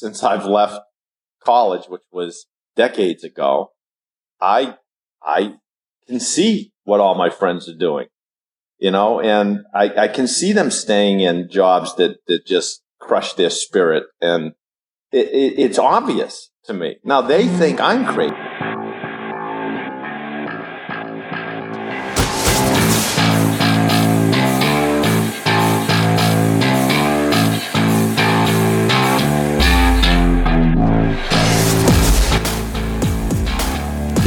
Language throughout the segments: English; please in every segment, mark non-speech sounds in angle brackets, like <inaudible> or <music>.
since I've left college, which was decades ago, I, I can see what all my friends are doing, you know, and I, I can see them staying in jobs that, that just crush their spirit. And it, it, it's obvious to me. Now they think I'm crazy.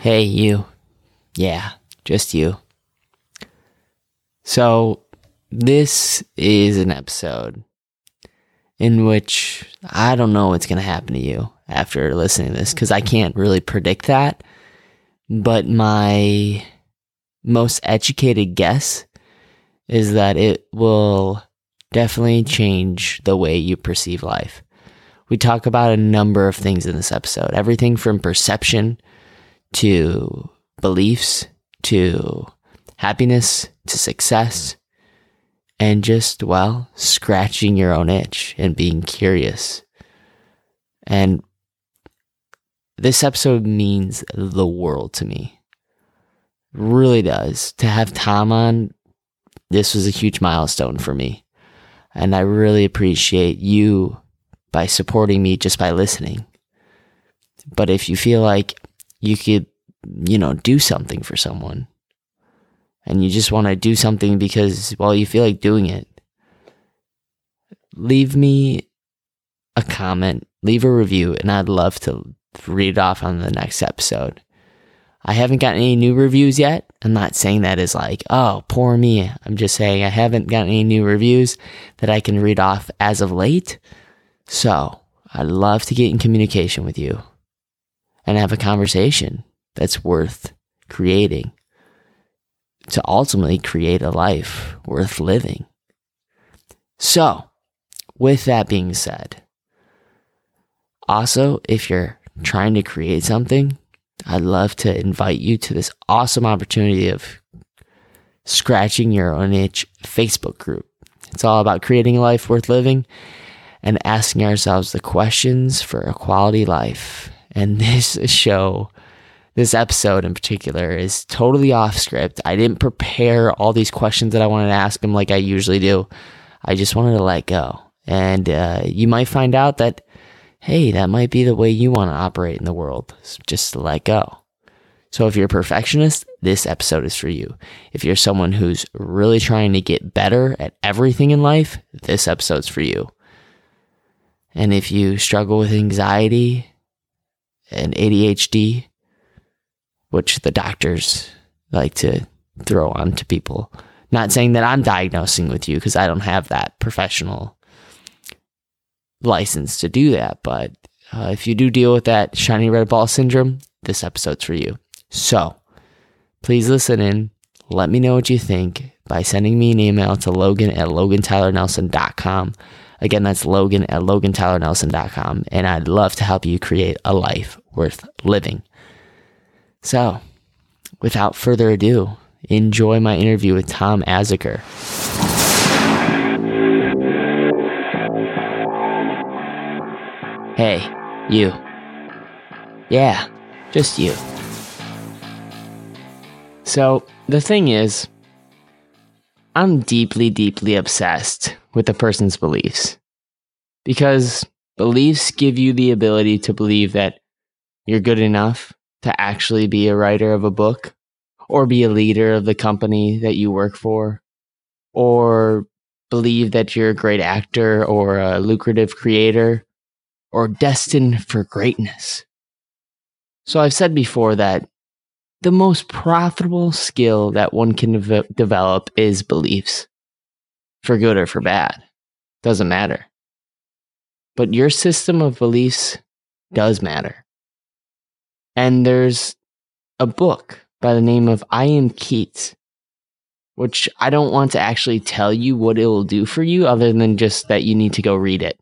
Hey, you. Yeah, just you. So, this is an episode in which I don't know what's going to happen to you after listening to this because I can't really predict that. But my most educated guess is that it will definitely change the way you perceive life. We talk about a number of things in this episode everything from perception to beliefs to happiness to success and just, well, scratching your own itch and being curious. And this episode means the world to me. Really does. To have Tom on, this was a huge milestone for me. And I really appreciate you by supporting me just by listening. But if you feel like you could, you know, do something for someone. And you just want to do something because, well, you feel like doing it. Leave me a comment, leave a review, and I'd love to read it off on the next episode. I haven't gotten any new reviews yet. I'm not saying that as like, oh, poor me. I'm just saying I haven't gotten any new reviews that I can read off as of late. So I'd love to get in communication with you and have a conversation that's worth creating to ultimately create a life worth living. So, with that being said, also, if you're trying to create something, I'd love to invite you to this awesome opportunity of scratching your own itch Facebook group. It's all about creating a life worth living and asking ourselves the questions for a quality life and this show, this episode in particular, is totally off script. I didn't prepare all these questions that I wanted to ask him like I usually do. I just wanted to let go. And uh, you might find out that, hey, that might be the way you want to operate in the world, just let go. So if you're a perfectionist, this episode is for you. If you're someone who's really trying to get better at everything in life, this episode's for you. And if you struggle with anxiety, and ADHD, which the doctors like to throw on to people. Not saying that I'm diagnosing with you because I don't have that professional license to do that, but uh, if you do deal with that shiny red ball syndrome, this episode's for you. So please listen in. Let me know what you think by sending me an email to logan at logantylernelson.com. Again, that's logan at logantylernelson.com. And I'd love to help you create a life worth living. So, without further ado, enjoy my interview with Tom Asacker. Hey, you. Yeah, just you. So, the thing is, I'm deeply, deeply obsessed with a person's beliefs because beliefs give you the ability to believe that you're good enough to actually be a writer of a book or be a leader of the company that you work for or believe that you're a great actor or a lucrative creator or destined for greatness. So I've said before that the most profitable skill that one can de- develop is beliefs, for good or for bad. Doesn't matter. But your system of beliefs does matter. And there's a book by the name of I Am Keats, which I don't want to actually tell you what it will do for you other than just that you need to go read it.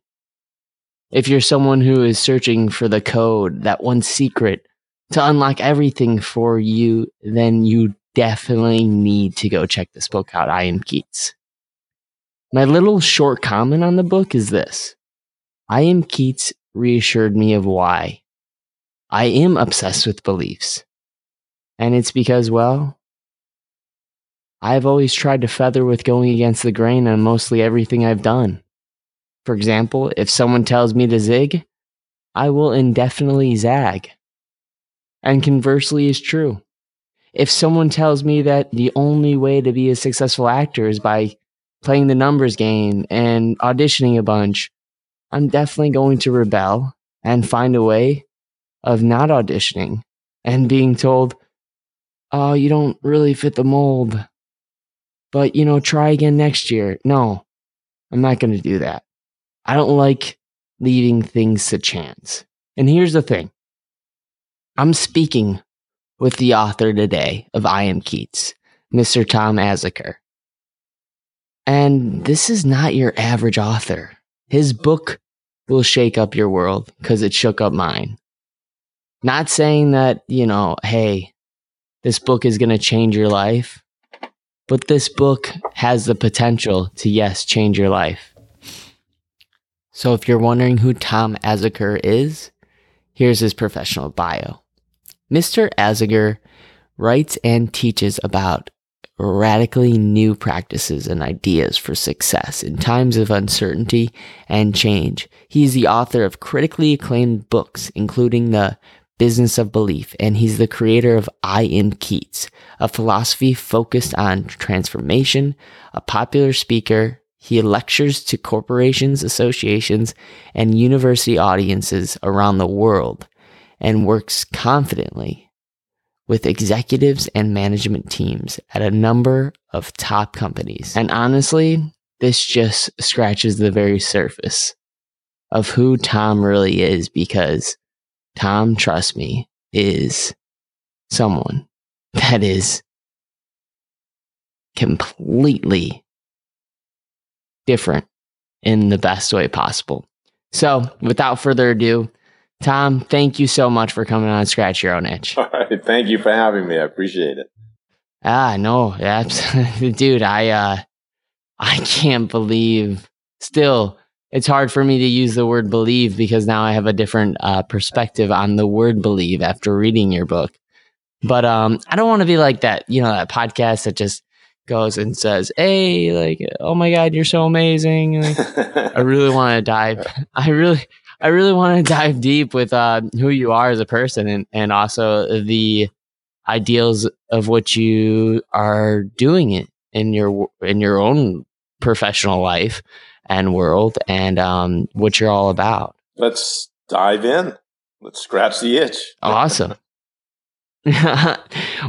If you're someone who is searching for the code, that one secret to unlock everything for you, then you definitely need to go check this book out. I am Keats. My little short comment on the book is this I am Keats reassured me of why I am obsessed with beliefs. And it's because, well, I've always tried to feather with going against the grain on mostly everything I've done. For example, if someone tells me to zig, I will indefinitely zag. And conversely is true. If someone tells me that the only way to be a successful actor is by playing the numbers game and auditioning a bunch, I'm definitely going to rebel and find a way of not auditioning and being told, oh, you don't really fit the mold, but you know, try again next year. No, I'm not going to do that. I don't like leaving things to chance. And here's the thing I'm speaking with the author today of I Am Keats, Mr. Tom Asacker. And this is not your average author. His book will shake up your world because it shook up mine. Not saying that, you know, hey, this book is going to change your life, but this book has the potential to, yes, change your life. So if you're wondering who Tom Asacker is, here's his professional bio. Mr. Asacker writes and teaches about radically new practices and ideas for success in times of uncertainty and change. He is the author of critically acclaimed books, including The Business of Belief, and he's the creator of I Am Keats, a philosophy focused on transformation, a popular speaker. He lectures to corporations, associations, and university audiences around the world and works confidently with executives and management teams at a number of top companies. And honestly, this just scratches the very surface of who Tom really is because Tom, trust me, is someone that is completely different in the best way possible. So, without further ado, Tom, thank you so much for coming on Scratch Your Own Itch. All right. <laughs> Thank you for having me. I appreciate it. Ah, no, <laughs> dude, I, uh, I can't believe still it's hard for me to use the word believe because now I have a different uh, perspective on the word believe after reading your book. But um, I don't want to be like that, you know, that podcast that just goes and says, "Hey, like, oh my god, you're so amazing." Like, <laughs> I really want to dive. I really, I really want to <laughs> dive deep with uh, who you are as a person and, and also the ideals of what you are doing it in your in your own professional life and world and um, what you're all about. Let's dive in. Let's scratch the itch. awesome. <laughs>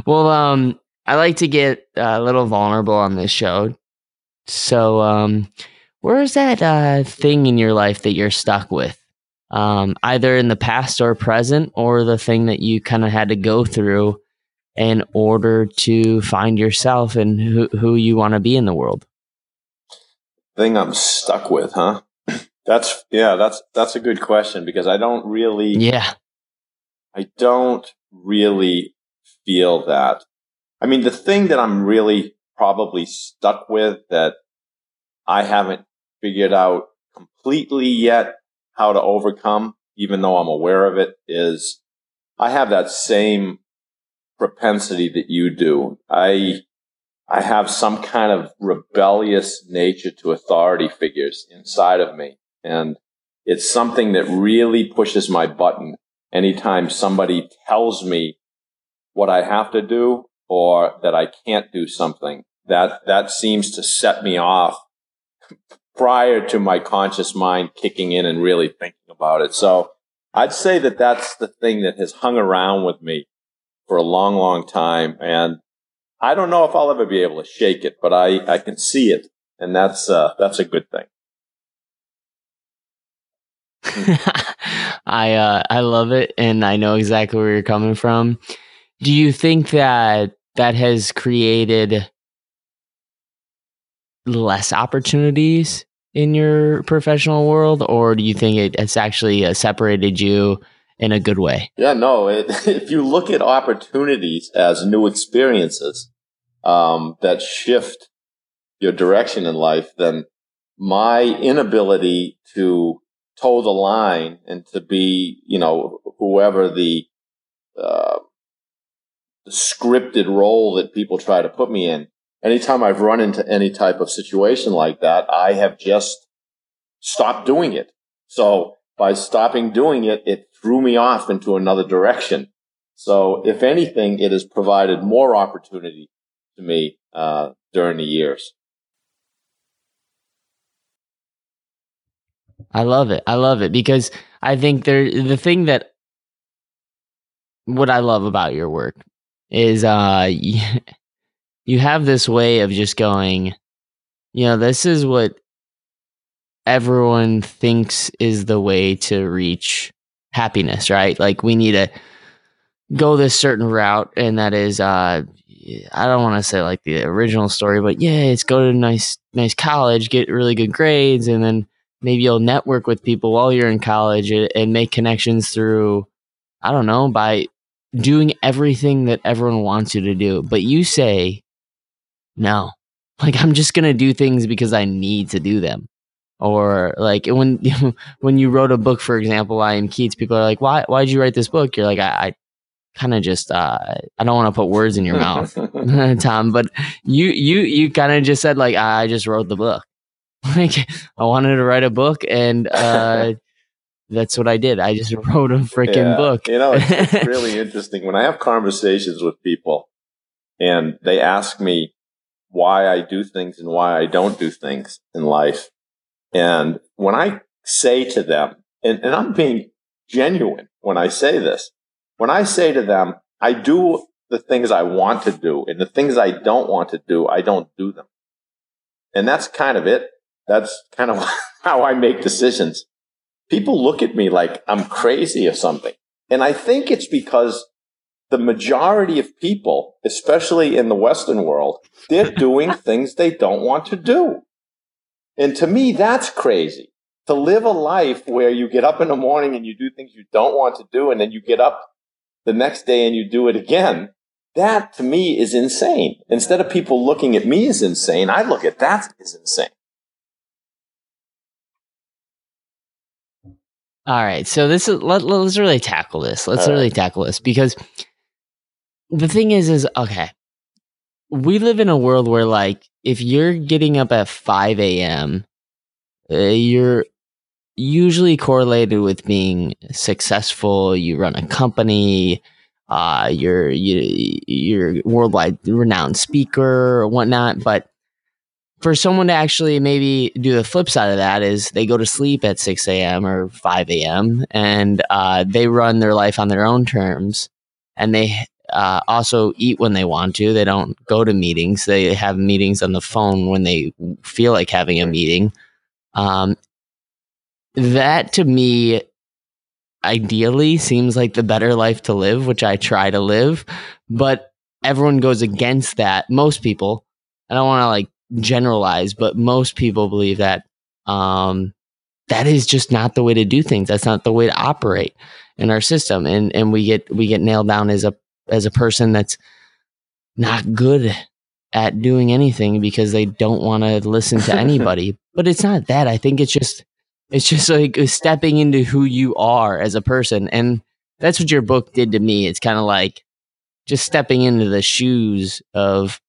well, um, I like to get a little vulnerable on this show. So, um, where's that uh, thing in your life that you're stuck with? Um, either in the past or present, or the thing that you kind of had to go through in order to find yourself and who, who you want to be in the world? Thing I'm stuck with, huh? <clears throat> That's yeah, that's that's a good question because I don't really Yeah. I don't really feel that. I mean, the thing that I'm really probably stuck with that I haven't figured out completely yet how to overcome, even though I'm aware of it, is I have that same propensity that you do. I, I have some kind of rebellious nature to authority figures inside of me. And it's something that really pushes my button anytime somebody tells me what I have to do or that I can't do something. That, that seems to set me off prior to my conscious mind kicking in and really thinking about it. So I'd say that that's the thing that has hung around with me for a long, long time. And I don't know if I'll ever be able to shake it, but I, I can see it. And that's, uh, that's a good thing. <laughs> I, uh, I love it. And I know exactly where you're coming from. Do you think that that has created less opportunities in your professional world, or do you think it, it's actually uh, separated you in a good way? Yeah, no. It, <laughs> if you look at opportunities as new experiences um, that shift your direction in life, then my inability to toe the line and to be, you know, whoever the, uh, the scripted role that people try to put me in anytime I've run into any type of situation like that, I have just stopped doing it. So by stopping doing it, it threw me off into another direction. So if anything, it has provided more opportunity to me uh, during the years. I love it. I love it because I think there the thing that what I love about your work is uh <laughs> you have this way of just going, you know, this is what everyone thinks is the way to reach happiness, right? Like we need to go this certain route, and that is, uh, I don't want to say like the original story, but yeah, it's go to a nice, nice college, get really good grades, and then maybe you'll network with people while you're in college and make connections through, I don't know, by doing everything that everyone wants you to do. But you say, no. Like I'm just going to do things because I need to do them. Or like when <laughs> when you wrote a book, for example, I am Keats, people are like, why why did you write this book? You're like, I, I kind of just uh, I don't want to put words in your mouth, <laughs> <laughs> Tom, but you you you kind of just said like I just wrote the book. Like I wanted to write a book and uh, that's what I did. I just wrote a freaking yeah. book. You know, it's, it's really interesting when I have conversations with people and they ask me why I do things and why I don't do things in life. And when I say to them, and, and I'm being genuine when I say this, when I say to them, I do the things I want to do and the things I don't want to do, I don't do them. And that's kind of it. That's kind of <laughs> how I make decisions. People look at me like I'm crazy or something. And I think it's because the majority of people, especially in the Western world, they're doing <laughs> things they don't want to do. And to me, that's crazy. To live a life where you get up in the morning and you do things you don't want to do, and then you get up the next day and you do it again. That to me is insane. Instead of people looking at me as insane, I look at that as insane. All right, so this is let, us really tackle this. Let's All really right. tackle this because the thing is, is okay. We live in a world where, like, if you're getting up at 5 a.m., uh, you're usually correlated with being successful. You run a company, uh, you're you, you're worldwide renowned speaker or whatnot. But for someone to actually maybe do the flip side of that is they go to sleep at 6 a.m. or 5 a.m. and uh, they run their life on their own terms and they uh, also eat when they want to. They don't go to meetings. They have meetings on the phone when they feel like having a meeting. Um, that to me, ideally, seems like the better life to live, which I try to live. But everyone goes against that. Most people, I don't want to like generalize, but most people believe that um, that is just not the way to do things. That's not the way to operate in our system, and and we get we get nailed down as a as a person that's not good at doing anything because they don't want to listen to <laughs> anybody. but it's not that. I think it's just it's just like stepping into who you are as a person and that's what your book did to me. It's kind of like just stepping into the shoes of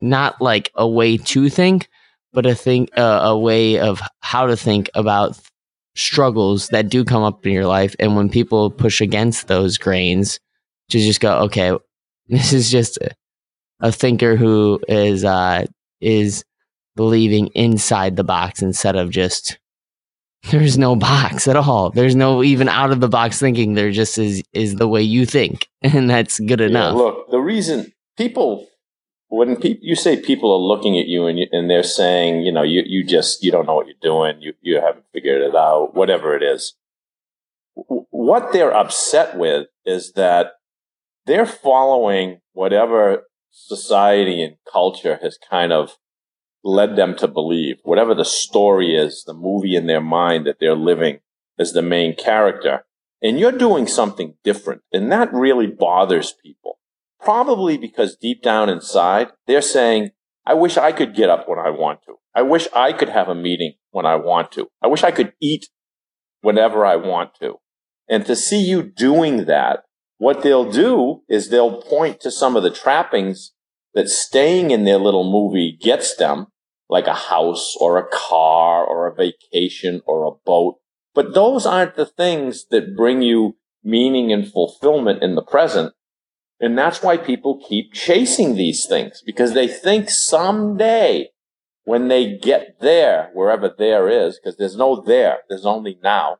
not like a way to think, but a think uh, a way of how to think about struggles that do come up in your life, and when people push against those grains, to just go, okay, <laughs> this is just a, a thinker who is uh, is believing inside the box instead of just <laughs> there's no box at all. There's no even out of the box thinking. There just is is the way you think, <laughs> and that's good enough. Yeah, look, the reason people when pe- you say people are looking at you and, you and they're saying, you know, you, you just you don't know what you're doing, you you haven't figured it out, whatever it is. What they're upset with is that they're following whatever society and culture has kind of led them to believe, whatever the story is, the movie in their mind that they're living as the main character. And you're doing something different. And that really bothers people. Probably because deep down inside, they're saying, I wish I could get up when I want to. I wish I could have a meeting when I want to. I wish I could eat whenever I want to. And to see you doing that, what they'll do is they'll point to some of the trappings that staying in their little movie gets them like a house or a car or a vacation or a boat. But those aren't the things that bring you meaning and fulfillment in the present. And that's why people keep chasing these things because they think someday when they get there, wherever there is, because there's no there, there's only now.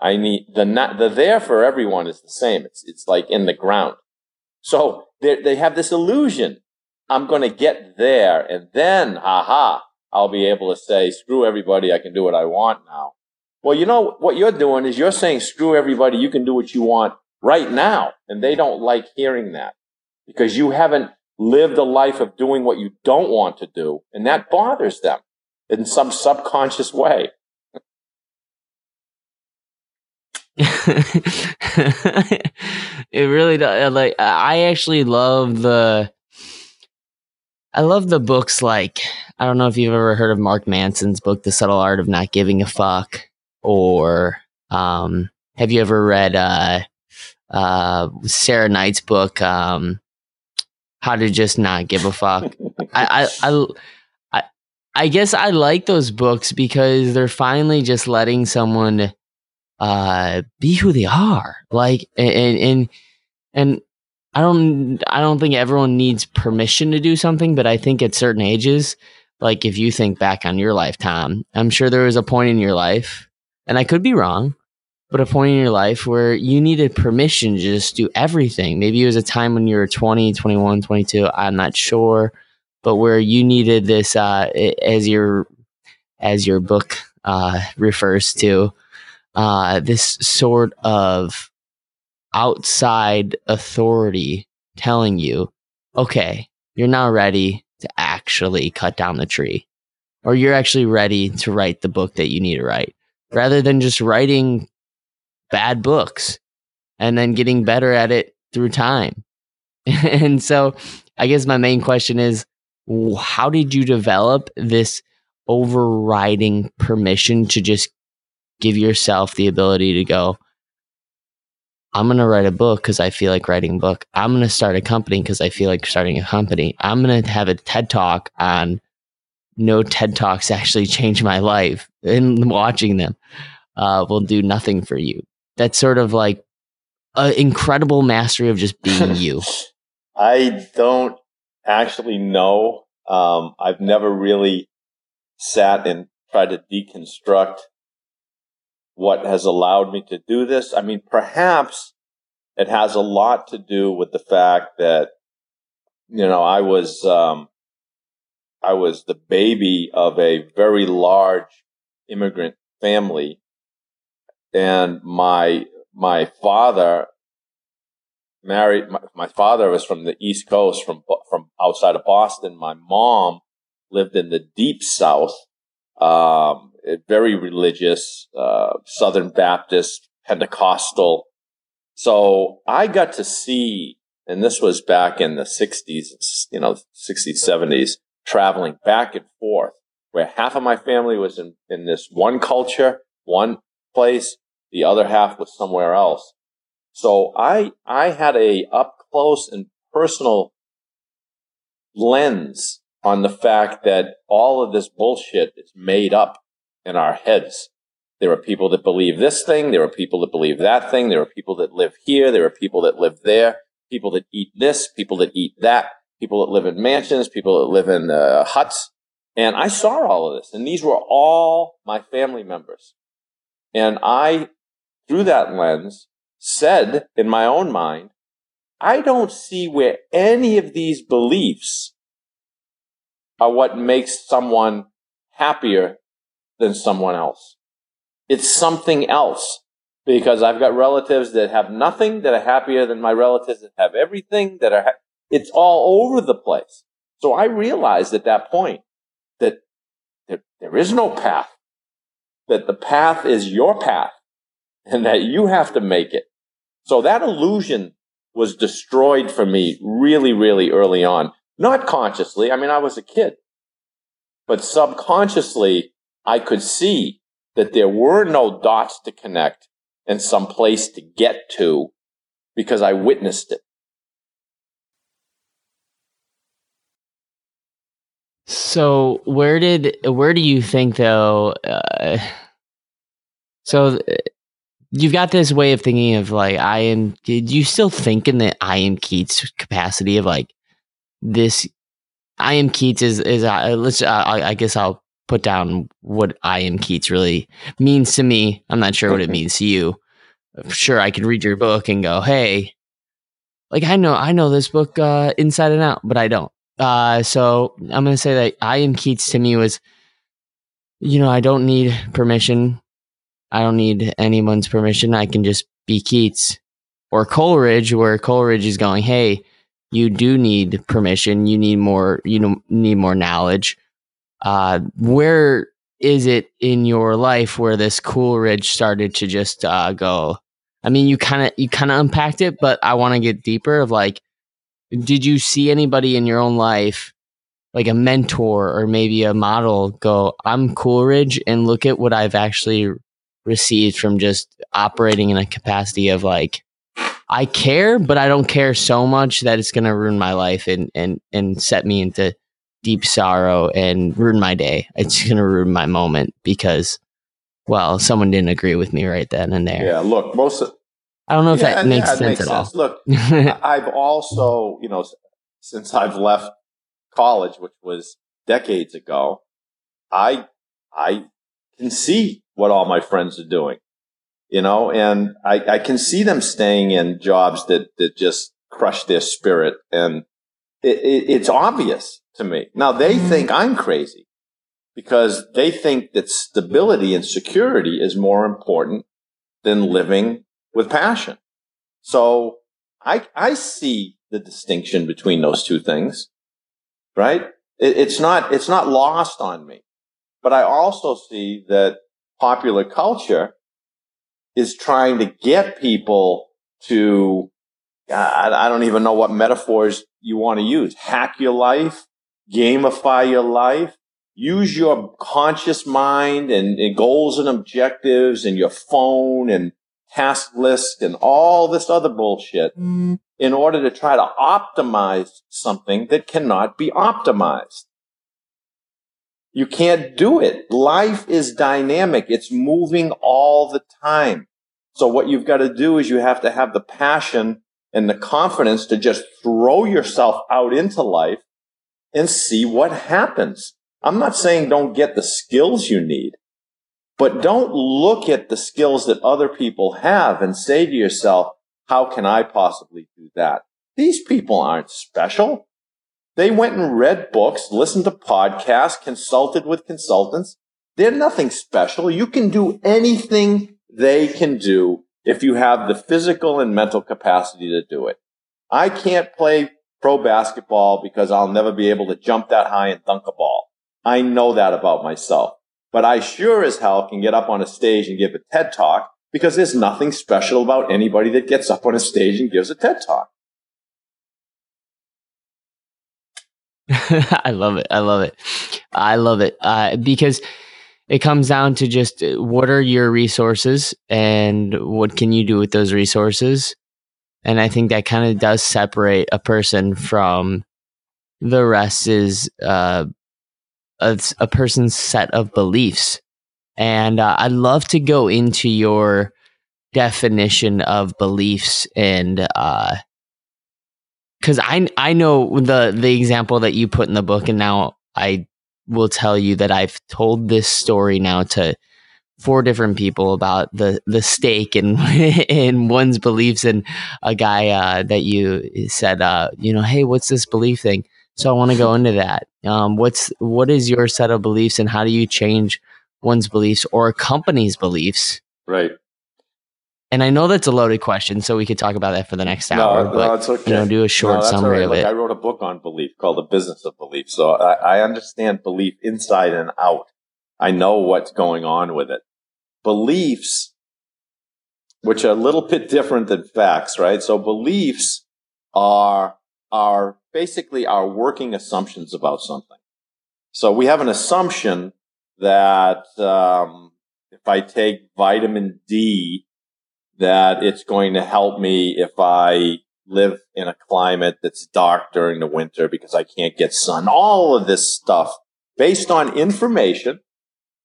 I need the not, the there for everyone is the same. It's it's like in the ground. So they they have this illusion I'm going to get there and then, haha, I'll be able to say, screw everybody. I can do what I want now. Well, you know, what you're doing is you're saying, screw everybody. You can do what you want right now. And they don't like hearing that because you haven't lived a life of doing what you don't want to do. And that bothers them in some subconscious way. <laughs> it really does. Like, I actually love the I love the books like I don't know if you've ever heard of Mark Manson's book, The Subtle Art of Not Giving a Fuck, or um, have you ever read uh, uh, Sarah Knight's book, um, How to Just Not Give a Fuck? I, I, <laughs> I, I, I guess I like those books because they're finally just letting someone uh, be who they are, like and and and I don't I don't think everyone needs permission to do something, but I think at certain ages, like if you think back on your lifetime, I'm sure there was a point in your life, and I could be wrong, but a point in your life where you needed permission to just do everything. Maybe it was a time when you were 20, 21, 22, I'm not sure, but where you needed this uh, as your as your book uh, refers to uh, this sort of outside authority telling you, okay, you're now ready to actually cut down the tree, or you're actually ready to write the book that you need to write, rather than just writing bad books and then getting better at it through time. <laughs> and so, I guess my main question is how did you develop this overriding permission to just give yourself the ability to go, I'm going to write a book because I feel like writing a book. I'm going to start a company because I feel like starting a company. I'm going to have a TED talk on no TED talks actually change my life <laughs> and watching them uh, will do nothing for you. That's sort of like an incredible mastery of just being you. <laughs> I don't actually know. Um, I've never really sat and tried to deconstruct what has allowed me to do this. I mean, perhaps it has a lot to do with the fact that, you know, I was, um, I was the baby of a very large immigrant family and my, my father married, my, my father was from the East Coast, from, from outside of Boston. My mom lived in the deep South. Um, very religious, uh, Southern Baptist, Pentecostal. So I got to see, and this was back in the 60s, you know, 60s, 70s, traveling back and forth, where half of my family was in, in this one culture, one place, the other half was somewhere else. So I, I had a up close and personal lens on the fact that all of this bullshit is made up in our heads. There are people that believe this thing. There are people that believe that thing. There are people that live here. There are people that live there. People that eat this, people that eat that, people that live in mansions, people that live in uh, huts. And I saw all of this. And these were all my family members. And I, through that lens, said in my own mind, I don't see where any of these beliefs are what makes someone happier than someone else. It's something else because I've got relatives that have nothing that are happier than my relatives that have everything that are, ha- it's all over the place. So I realized at that point that there, there is no path, that the path is your path and that you have to make it. So that illusion was destroyed for me really, really early on. Not consciously. I mean, I was a kid, but subconsciously I could see that there were no dots to connect and some place to get to because I witnessed it. So where did where do you think though? Uh, so uh, you've got this way of thinking of like I am. Did you still think in the I am Keats capacity of like this? I am Keats is is uh, let's. Uh, I, I guess I'll put down what I am Keats really means to me. I'm not sure what it means to you. Sure, I could read your book and go, hey, like I know I know this book uh, inside and out, but I don't. Uh, so I'm going to say that I am Keats to me was, you know, I don't need permission. I don't need anyone's permission. I can just be Keats or Coleridge, where Coleridge is going, Hey, you do need permission. You need more, you know, need more knowledge. Uh, where is it in your life where this Coleridge started to just, uh, go? I mean, you kind of, you kind of unpacked it, but I want to get deeper of like, did you see anybody in your own life like a mentor or maybe a model go i'm Coleridge and look at what i've actually received from just operating in a capacity of like i care but i don't care so much that it's going to ruin my life and and and set me into deep sorrow and ruin my day it's <laughs> going to ruin my moment because well someone didn't agree with me right then and there yeah look most of, I don't know if yeah, that makes yeah, sense makes at sense. all. Look, <laughs> I've also, you know, since I've left college, which was decades ago, I I can see what all my friends are doing, you know, and I, I can see them staying in jobs that that just crush their spirit, and it, it, it's obvious to me. Now they think I'm crazy because they think that stability and security is more important than living with passion. So I, I see the distinction between those two things, right? It, it's not, it's not lost on me, but I also see that popular culture is trying to get people to, I don't even know what metaphors you want to use. Hack your life, gamify your life, use your conscious mind and, and goals and objectives and your phone and task list and all this other bullshit mm. in order to try to optimize something that cannot be optimized. You can't do it. Life is dynamic. It's moving all the time. So what you've got to do is you have to have the passion and the confidence to just throw yourself out into life and see what happens. I'm not saying don't get the skills you need. But don't look at the skills that other people have and say to yourself, how can I possibly do that? These people aren't special. They went and read books, listened to podcasts, consulted with consultants. They're nothing special. You can do anything they can do if you have the physical and mental capacity to do it. I can't play pro basketball because I'll never be able to jump that high and dunk a ball. I know that about myself. But I sure as hell can get up on a stage and give a TED talk because there's nothing special about anybody that gets up on a stage and gives a TED talk. <laughs> I love it. I love it. I love it uh, because it comes down to just uh, what are your resources and what can you do with those resources. And I think that kind of does separate a person from the rest is uh, a, a person's set of beliefs. And uh, I'd love to go into your definition of beliefs and because uh, I I know the the example that you put in the book, and now I will tell you that I've told this story now to four different people about the the stake and <laughs> in one's beliefs and a guy uh, that you said uh, you know hey what's this belief thing so I want to go <laughs> into that um, what's what is your set of beliefs and how do you change one's beliefs or a company's beliefs right and I know that's a loaded question, so we could talk about that for the next hour. No, but, no, it's okay. You know, do a short no, summary right. of Look, it. I wrote a book on belief called The Business of Belief, so I, I understand belief inside and out. I know what's going on with it. Beliefs, which are a little bit different than facts, right? So beliefs are are basically our working assumptions about something. So we have an assumption that um, if I take vitamin D that it's going to help me if I live in a climate that's dark during the winter because I can't get sun. All of this stuff based on information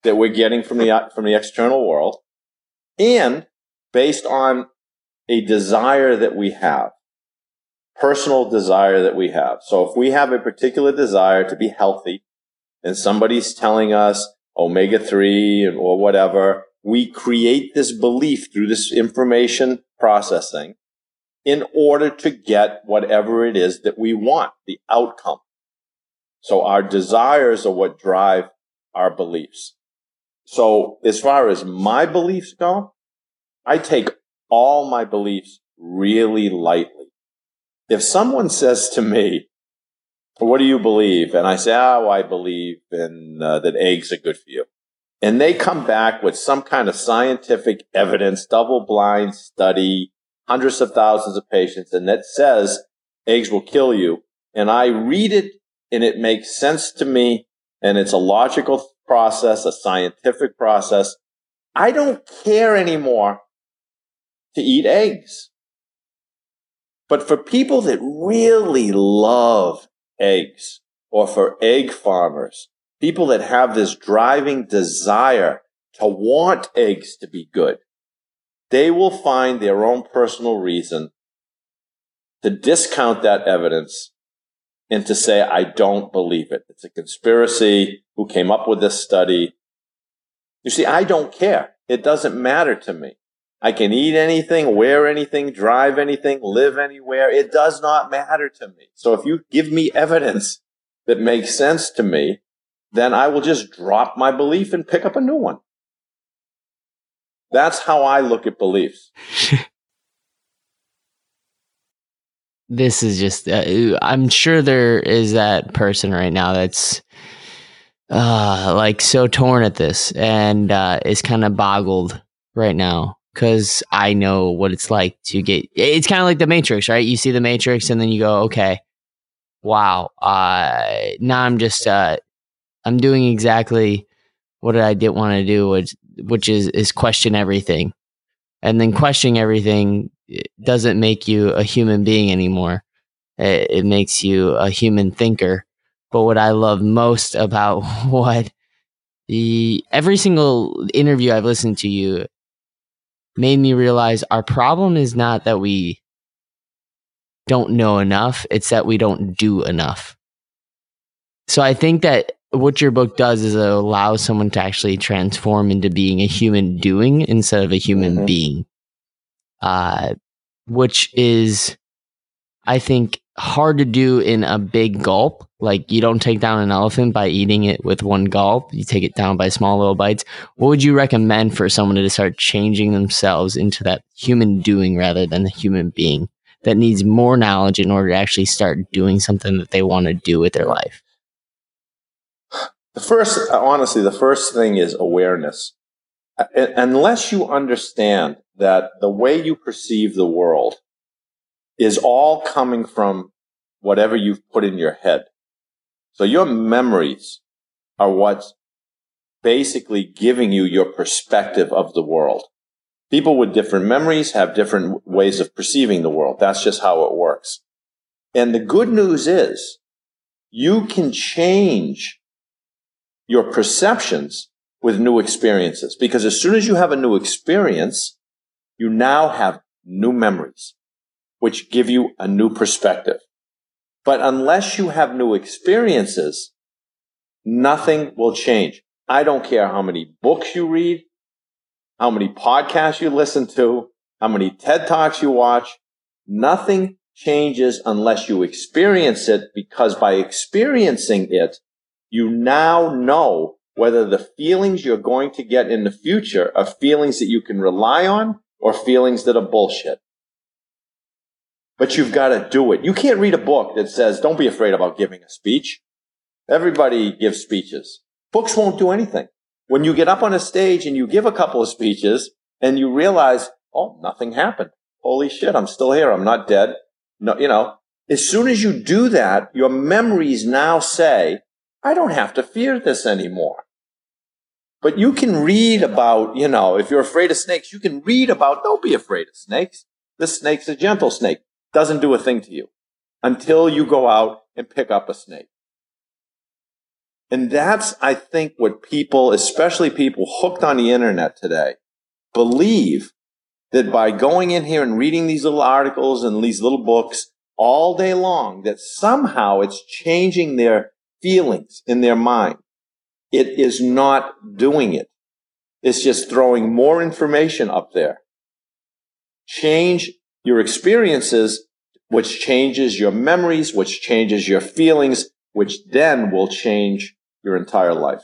that we're getting from the, uh, from the external world and based on a desire that we have, personal desire that we have. So if we have a particular desire to be healthy and somebody's telling us omega 3 or whatever, we create this belief through this information processing in order to get whatever it is that we want, the outcome. So our desires are what drive our beliefs. So as far as my beliefs go, I take all my beliefs really lightly. If someone says to me, what do you believe? And I say, oh, I believe in uh, that eggs are good for you and they come back with some kind of scientific evidence, double blind study, hundreds of thousands of patients, and that says eggs will kill you. And I read it and it makes sense to me and it's a logical process, a scientific process. I don't care anymore to eat eggs. But for people that really love eggs or for egg farmers, people that have this driving desire to want eggs to be good, they will find their own personal reason to discount that evidence and to say, I don't believe it. It's a conspiracy. Who came up with this study? You see, I don't care. It doesn't matter to me. I can eat anything, wear anything, drive anything, live anywhere. It does not matter to me. So if you give me evidence that makes sense to me, then I will just drop my belief and pick up a new one. That's how I look at beliefs. <laughs> this is just, uh, I'm sure there is that person right now that's uh, like so torn at this and uh, is kind of boggled right now because I know what it's like to get. It's kind of like the Matrix, right? You see the Matrix and then you go, okay, wow. Uh, now I'm just uh, I'm doing exactly what I didn't want to do, which which is is question everything, and then questioning everything doesn't make you a human being anymore. It, it makes you a human thinker. But what I love most about <laughs> what the every single interview I've listened to you made me realize our problem is not that we don't know enough, it's that we don't do enough. So I think that what your book does is it allows someone to actually transform into being a human doing instead of a human mm-hmm. being, uh, which is, I think, hard to do in a big gulp. Like you don't take down an elephant by eating it with one gulp. You take it down by small little bites. What would you recommend for someone to start changing themselves into that human doing rather than the human being that needs more knowledge in order to actually start doing something that they want to do with their life? The first, honestly, the first thing is awareness. Uh, unless you understand that the way you perceive the world is all coming from whatever you've put in your head. So your memories are what's basically giving you your perspective of the world. People with different memories have different ways of perceiving the world. That's just how it works. And the good news is you can change your perceptions with new experiences. Because as soon as you have a new experience, you now have new memories, which give you a new perspective. But unless you have new experiences, nothing will change. I don't care how many books you read, how many podcasts you listen to, how many TED Talks you watch. Nothing changes unless you experience it because by experiencing it, you now know whether the feelings you're going to get in the future are feelings that you can rely on or feelings that are bullshit. But you've got to do it. You can't read a book that says, don't be afraid about giving a speech. Everybody gives speeches. Books won't do anything. When you get up on a stage and you give a couple of speeches and you realize, oh, nothing happened. Holy shit, I'm still here. I'm not dead. No, you know, as soon as you do that, your memories now say, I don't have to fear this anymore. But you can read about, you know, if you're afraid of snakes, you can read about, don't be afraid of snakes. This snake's a gentle snake. Doesn't do a thing to you until you go out and pick up a snake. And that's, I think, what people, especially people hooked on the internet today, believe that by going in here and reading these little articles and these little books all day long, that somehow it's changing their feelings in their mind. It is not doing it. It's just throwing more information up there. Change your experiences, which changes your memories, which changes your feelings, which then will change your entire life.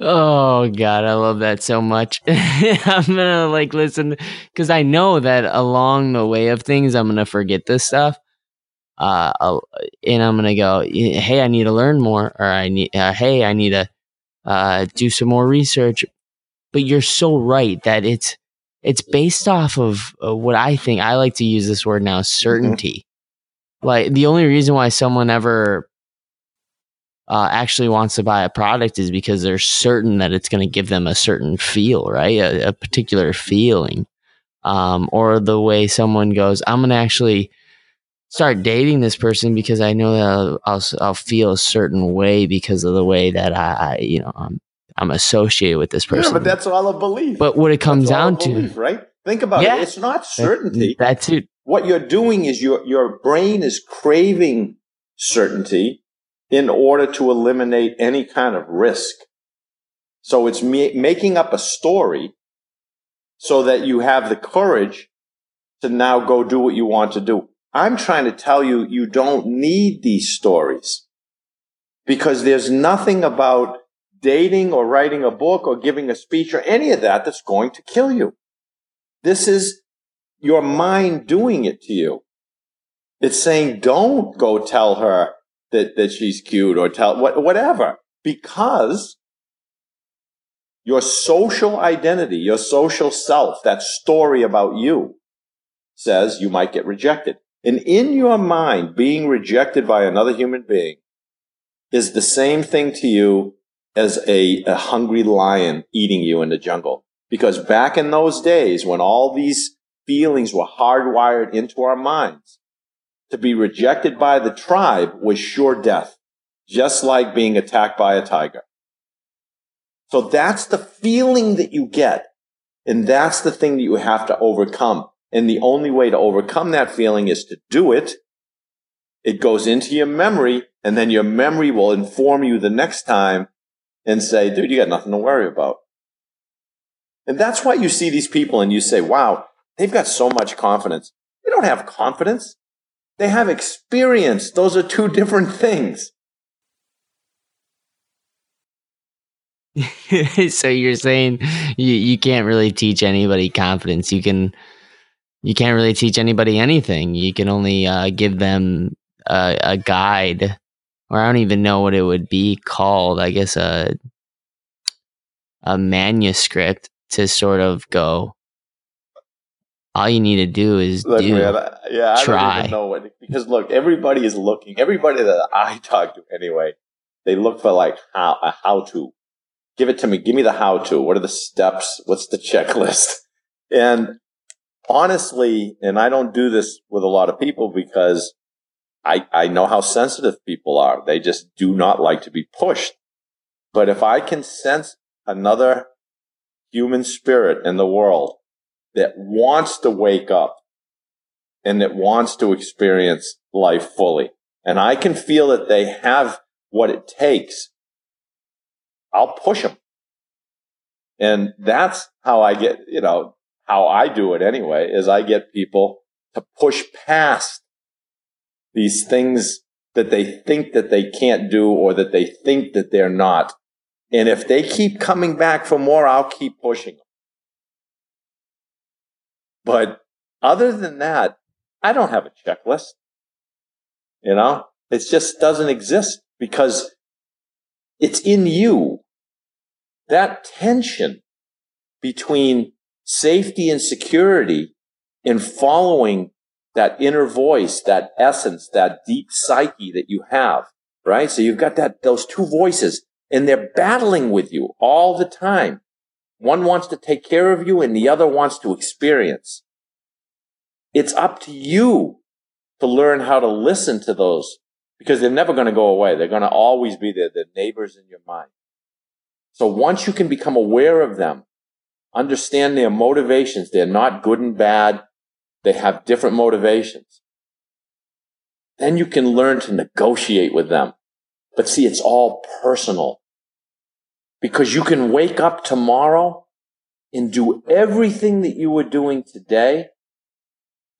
Oh god, I love that so much. <laughs> I'm gonna like listen because I know that along the way of things, I'm gonna forget this stuff. Uh, and I'm gonna go, hey, I need to learn more, or I need, uh, hey, I need to uh, do some more research. But you're so right that it's it's based off of uh, what I think. I like to use this word now, mm-hmm. certainty. Mm-hmm. Like the only reason why someone ever uh, actually wants to buy a product is because they're certain that it's going to give them a certain feel, right? A, a particular feeling. Um, or the way someone goes, I'm going to actually start dating this person because I know that I'll, I'll, I'll, feel a certain way because of the way that I, you know, I'm, I'm associated with this person. Yeah, but that's all a belief. But what it comes down to, belief, right? Think about yeah, it. It's not certainty. That's it. What you're doing is your your brain is craving certainty in order to eliminate any kind of risk. So it's me- making up a story so that you have the courage to now go do what you want to do. I'm trying to tell you, you don't need these stories because there's nothing about dating or writing a book or giving a speech or any of that that's going to kill you. This is your mind doing it to you. It's saying, don't go tell her that, that she's cute or tell what, whatever, because your social identity, your social self, that story about you says you might get rejected. And in your mind, being rejected by another human being is the same thing to you as a, a hungry lion eating you in the jungle. Because back in those days when all these feelings were hardwired into our minds, to be rejected by the tribe was sure death, just like being attacked by a tiger. So that's the feeling that you get. And that's the thing that you have to overcome. And the only way to overcome that feeling is to do it. It goes into your memory and then your memory will inform you the next time and say, dude, you got nothing to worry about. And that's why you see these people and you say, wow, they've got so much confidence. They don't have confidence. They have experience. Those are two different things. <laughs> so you're saying you, you can't really teach anybody confidence. You can you can't really teach anybody anything. You can only uh, give them a, a, guide, or I don't even know what it would be called. I guess a a manuscript to sort of go all you need to do is look, do, man, yeah, I try. don't even know what because look, everybody is looking. Everybody that I <laughs> talk to, anyway, they look for like how a how to. Give it to me. Give me the how to. What are the steps? What's the <laughs> checklist? And honestly, and I don't do this with a lot of people because I, I know how sensitive people are. They just do not like to be pushed. But if I can sense another human spirit in the world that wants to wake up and that wants to experience life fully, and I can feel that they have what it takes, I'll push them. And that's how I get, you know, how I do it anyway, is I get people to push past these things that they think that they can't do or that they think that they're not. And if they keep coming back for more, I'll keep pushing them. But other than that, I don't have a checklist. You know, it just doesn't exist because it's in you. That tension between safety and security in following that inner voice, that essence, that deep psyche that you have, right? So you've got that, those two voices and they're battling with you all the time. One wants to take care of you and the other wants to experience. It's up to you to learn how to listen to those because they're never going to go away. They're going to always be there, the neighbors in your mind. So once you can become aware of them, understand their motivations, they're not good and bad. They have different motivations. Then you can learn to negotiate with them. But see, it's all personal because you can wake up tomorrow and do everything that you were doing today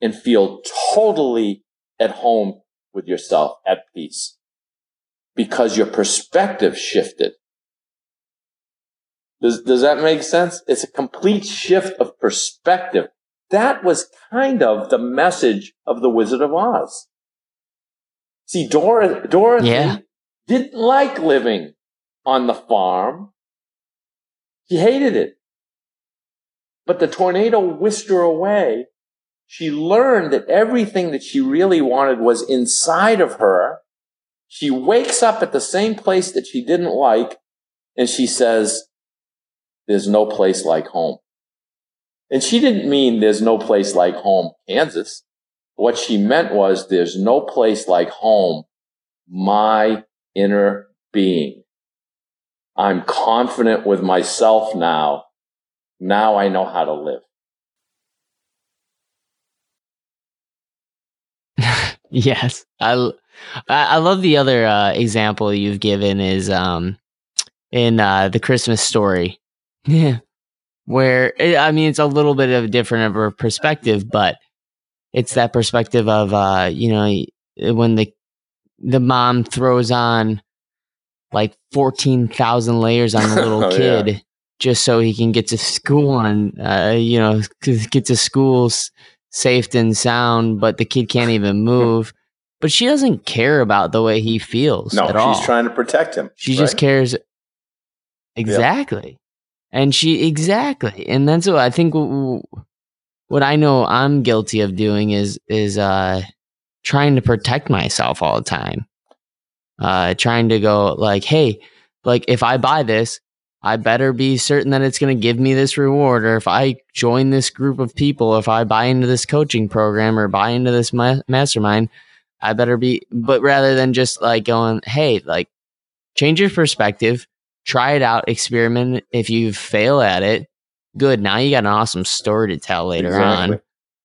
and feel totally at home with yourself at peace because your perspective shifted. Does, does that make sense? It's a complete shift of perspective. That was kind of the message of the Wizard of Oz. See, Dor- Dorothy yeah. didn't like living on the farm. She hated it. But the tornado whisked her away she learned that everything that she really wanted was inside of her. She wakes up at the same place that she didn't like and she says, there's no place like home. And she didn't mean there's no place like home, Kansas. What she meant was there's no place like home, my inner being. I'm confident with myself now. Now I know how to live. <laughs> Yes, I I love the other uh, example you've given is um in uh, the Christmas story. Yeah, where it, I mean it's a little bit of a different of a perspective, but it's that perspective of uh you know when the the mom throws on like 14,000 layers on the <laughs> little oh, kid yeah. just so he can get to school and uh, you know get to schools safe and sound, but the kid can't even <laughs> move. But she doesn't care about the way he feels. No, she's all. trying to protect him. She right? just cares. Exactly. And she, exactly. And that's what I think what I know I'm guilty of doing is, is, uh, trying to protect myself all the time. Uh, trying to go like, hey, like if I buy this, I better be certain that it's going to give me this reward. Or if I join this group of people, if I buy into this coaching program or buy into this ma- mastermind, I better be, but rather than just like going, hey, like change your perspective, try it out, experiment. If you fail at it, good. Now you got an awesome story to tell later exactly. on.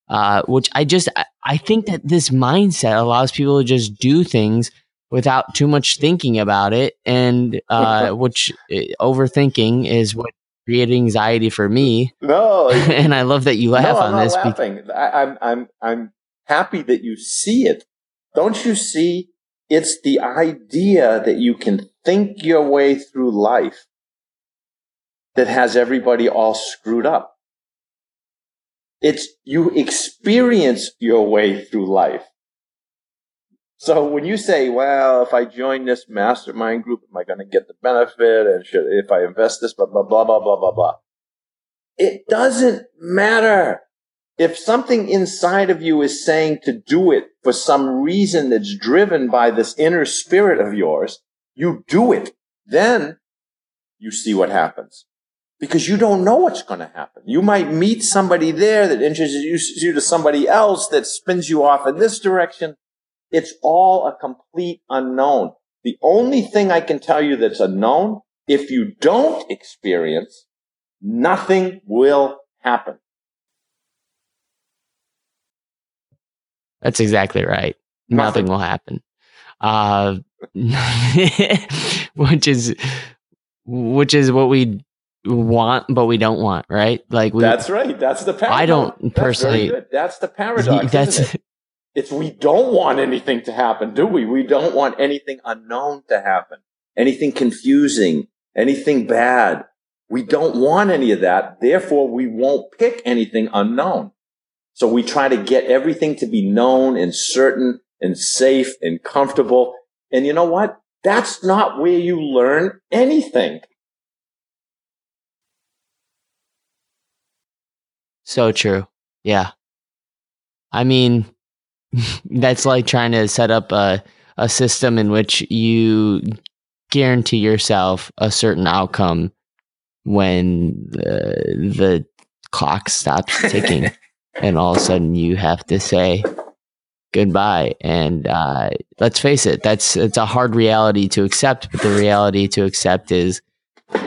Uh, which I just, I, think that this mindset allows people to just do things without too much thinking about it and uh, <laughs> which uh, overthinking is what created anxiety for me no <laughs> and i love that you laugh no, on this laughing. I, I'm, I'm, I'm happy that you see it don't you see it's the idea that you can think your way through life that has everybody all screwed up it's you experience your way through life so when you say, well, if I join this mastermind group, am I going to get the benefit? And should, if I invest this, blah, blah, blah, blah, blah, blah, blah. It doesn't matter. If something inside of you is saying to do it for some reason that's driven by this inner spirit of yours, you do it. Then you see what happens because you don't know what's going to happen. You might meet somebody there that introduces you to somebody else that spins you off in this direction It's all a complete unknown. The only thing I can tell you that's unknown, if you don't experience, nothing will happen. That's exactly right. Nothing, Nothing. will happen. Uh, <laughs> which is which is what we want, but we don't want, right? Like we. That's right. That's the paradox. I don't That's personally- That's the paradox. that's it? It's we don't want anything to happen, do we? We don't want anything unknown to happen, anything confusing, anything bad. We don't want any of that. Therefore, we won't pick anything unknown. So we try to get everything to be known and certain and safe and comfortable. And you know what? That's not where you learn anything. So true. Yeah. I mean, <laughs> that's like trying to set up a, a system in which you guarantee yourself a certain outcome when the, the clock stops ticking <laughs> and all of a sudden you have to say goodbye and uh, let's face it that's it's a hard reality to accept but the reality to accept is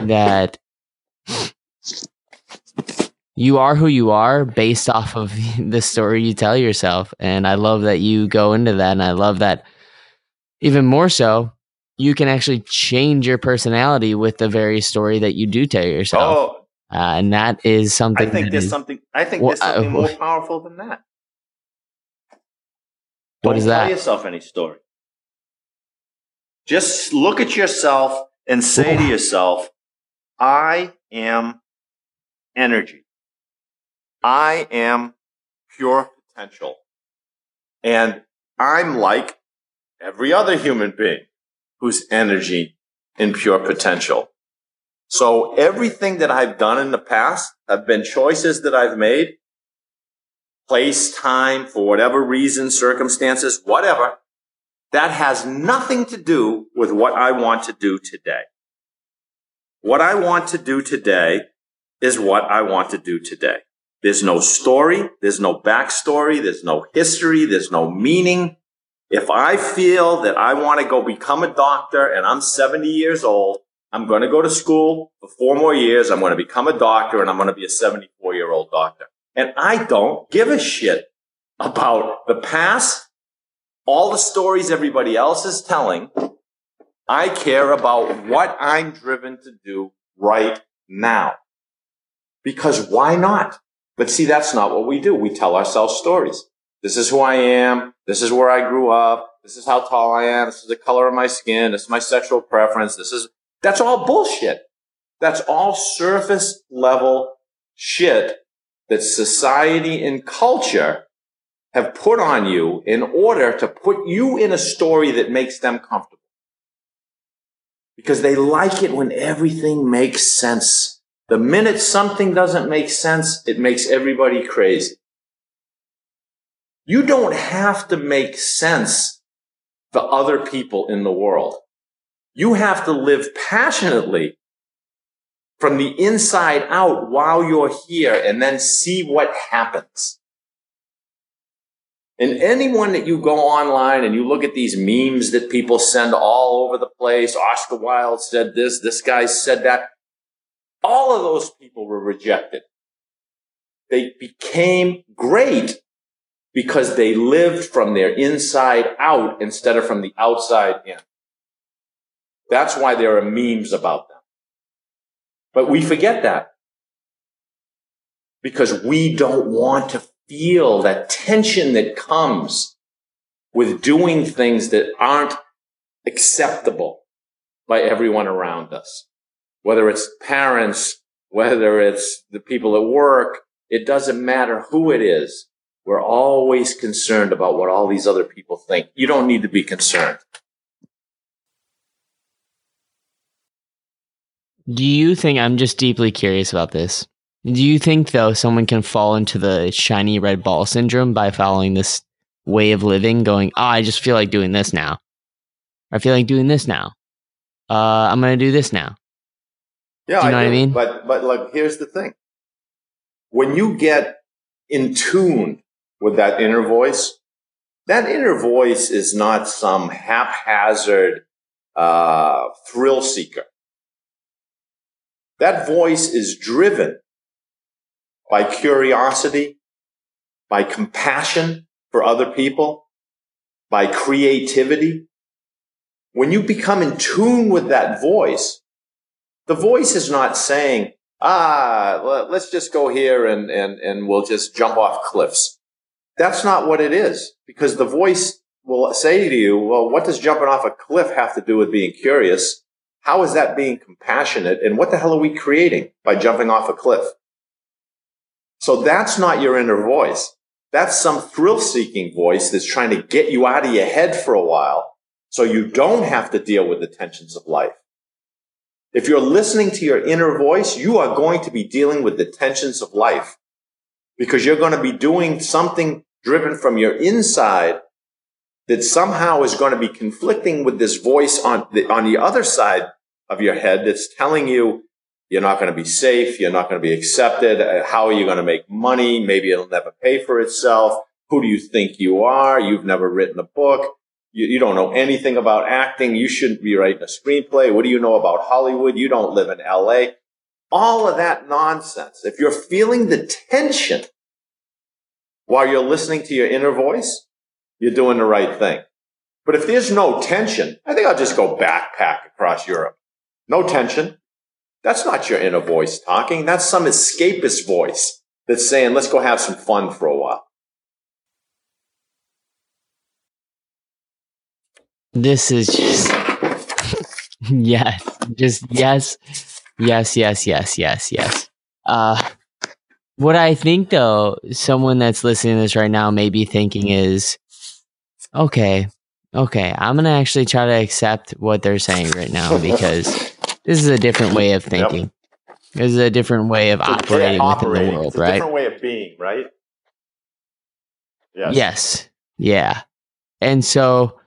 that you are who you are based off of <laughs> the story you tell yourself. And I love that you go into that. And I love that even more so, you can actually change your personality with the very story that you do tell yourself. Oh, Uh, and that is something I think there's is- something. I think Well, there's something uh, more <laughs> powerful than that. What Don't is tell that? yourself any story. Just look at yourself and say to yourself, "I am energy. I am pure potential, and I'm like every other human being who's energy and pure potential." So everything that I've done in the past have been choices that I've made place, time, for whatever reason, circumstances, whatever, that has nothing to do with what I want to do today. What I want to do today is what I want to do today. There's no story. There's no backstory. There's no history. There's no meaning. If I feel that I want to go become a doctor and I'm 70 years old, I'm going to go to school for four more years. I'm going to become a doctor and I'm going to be a 74 year old doctor. And I don't give a shit about the past, all the stories everybody else is telling. I care about what I'm driven to do right now. Because why not? But see, that's not what we do. We tell ourselves stories. This is who I am. This is where I grew up. This is how tall I am. This is the color of my skin. This is my sexual preference. This is, that's all bullshit. That's all surface level shit that society and culture have put on you in order to put you in a story that makes them comfortable. Because they like it when everything makes sense. The minute something doesn't make sense, it makes everybody crazy. You don't have to make sense for other people in the world. You have to live passionately from the inside out while you're here and then see what happens. And anyone that you go online and you look at these memes that people send all over the place, Oscar Wilde said this, this guy said that. All of those people were rejected. They became great because they lived from their inside out instead of from the outside in. That's why there are memes about them. But we forget that because we don't want to feel that tension that comes with doing things that aren't acceptable by everyone around us. Whether it's parents, whether it's the people at work, it doesn't matter who it is. We're always concerned about what all these other people think. You don't need to be concerned. Do you think I'm just deeply curious about this? Do you think though someone can fall into the shiny red ball syndrome by following this way of living, going, "Oh, I just feel like doing this now. I feel like doing this now. Uh, I'm gonna do this now." Yeah, Do you know what I mean? But but like here's the thing. When you get in tune with that inner voice, that inner voice is not some haphazard uh, thrill seeker. That voice is driven by curiosity, by compassion for other people, by creativity. When you become in tune with that voice, the voice is not saying, ah, let's just go here and, and, and we'll just jump off cliffs. That's not what it is because the voice will say to you, well, what does jumping off a cliff have to do with being curious? How is that being compassionate? And what the hell are we creating by jumping off a cliff? So that's not your inner voice. That's some thrill seeking voice that's trying to get you out of your head for a while so you don't have to deal with the tensions of life. If you're listening to your inner voice, you are going to be dealing with the tensions of life because you're going to be doing something driven from your inside that somehow is going to be conflicting with this voice on the, on the other side of your head that's telling you you're not going to be safe. You're not going to be accepted. Uh, how are you going to make money? Maybe it'll never pay for itself. Who do you think you are? You've never written a book. You, you, don't know anything about acting. You shouldn't be writing a screenplay. What do you know about Hollywood? You don't live in LA. All of that nonsense. If you're feeling the tension while you're listening to your inner voice, you're doing the right thing. But if there's no tension, I think I'll just go backpack across Europe. No tension. That's not your inner voice talking. That's some escapist voice that's saying, let's go have some fun for a while. This is just, <laughs> yes, just yes, yes, yes, yes, yes, yes. Uh, what I think though, someone that's listening to this right now may be thinking is, okay, okay, I'm to actually try to accept what they're saying right now because <laughs> this is a different way of thinking. Yep. This is a different way of operating, operating within the world, right? Different way of being, right? Yes. Yes. Yeah. And so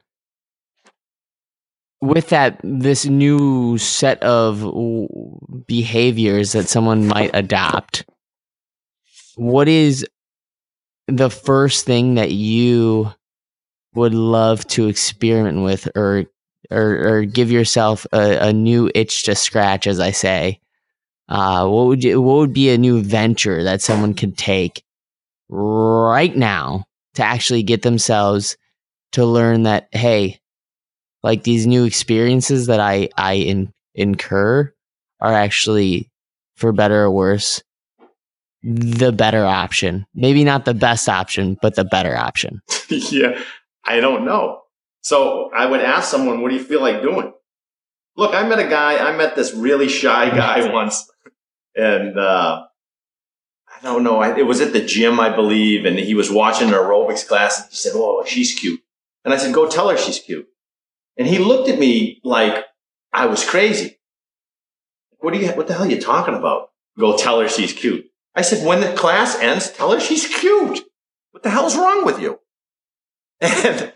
with that this new set of behaviors that someone might adopt what is the first thing that you would love to experiment with or or, or give yourself a, a, new itch to scratch, as I say, uh, what would you, what would be a new venture that someone could take right now to actually get themselves to learn that hey, like these new experiences that I I in, incur are actually for better or worse the better option. Maybe not the best option, but the better option. <laughs> yeah, I don't know. So I would ask someone, what do you feel like doing? Look, I met a guy, I met this really shy guy once and, uh, I don't know. it was at the gym, I believe, and he was watching an aerobics class and he said, Oh, she's cute. And I said, go tell her she's cute. And he looked at me like I was crazy. What do you, what the hell are you talking about? Go tell her she's cute. I said, when the class ends, tell her she's cute. What the hell's wrong with you? And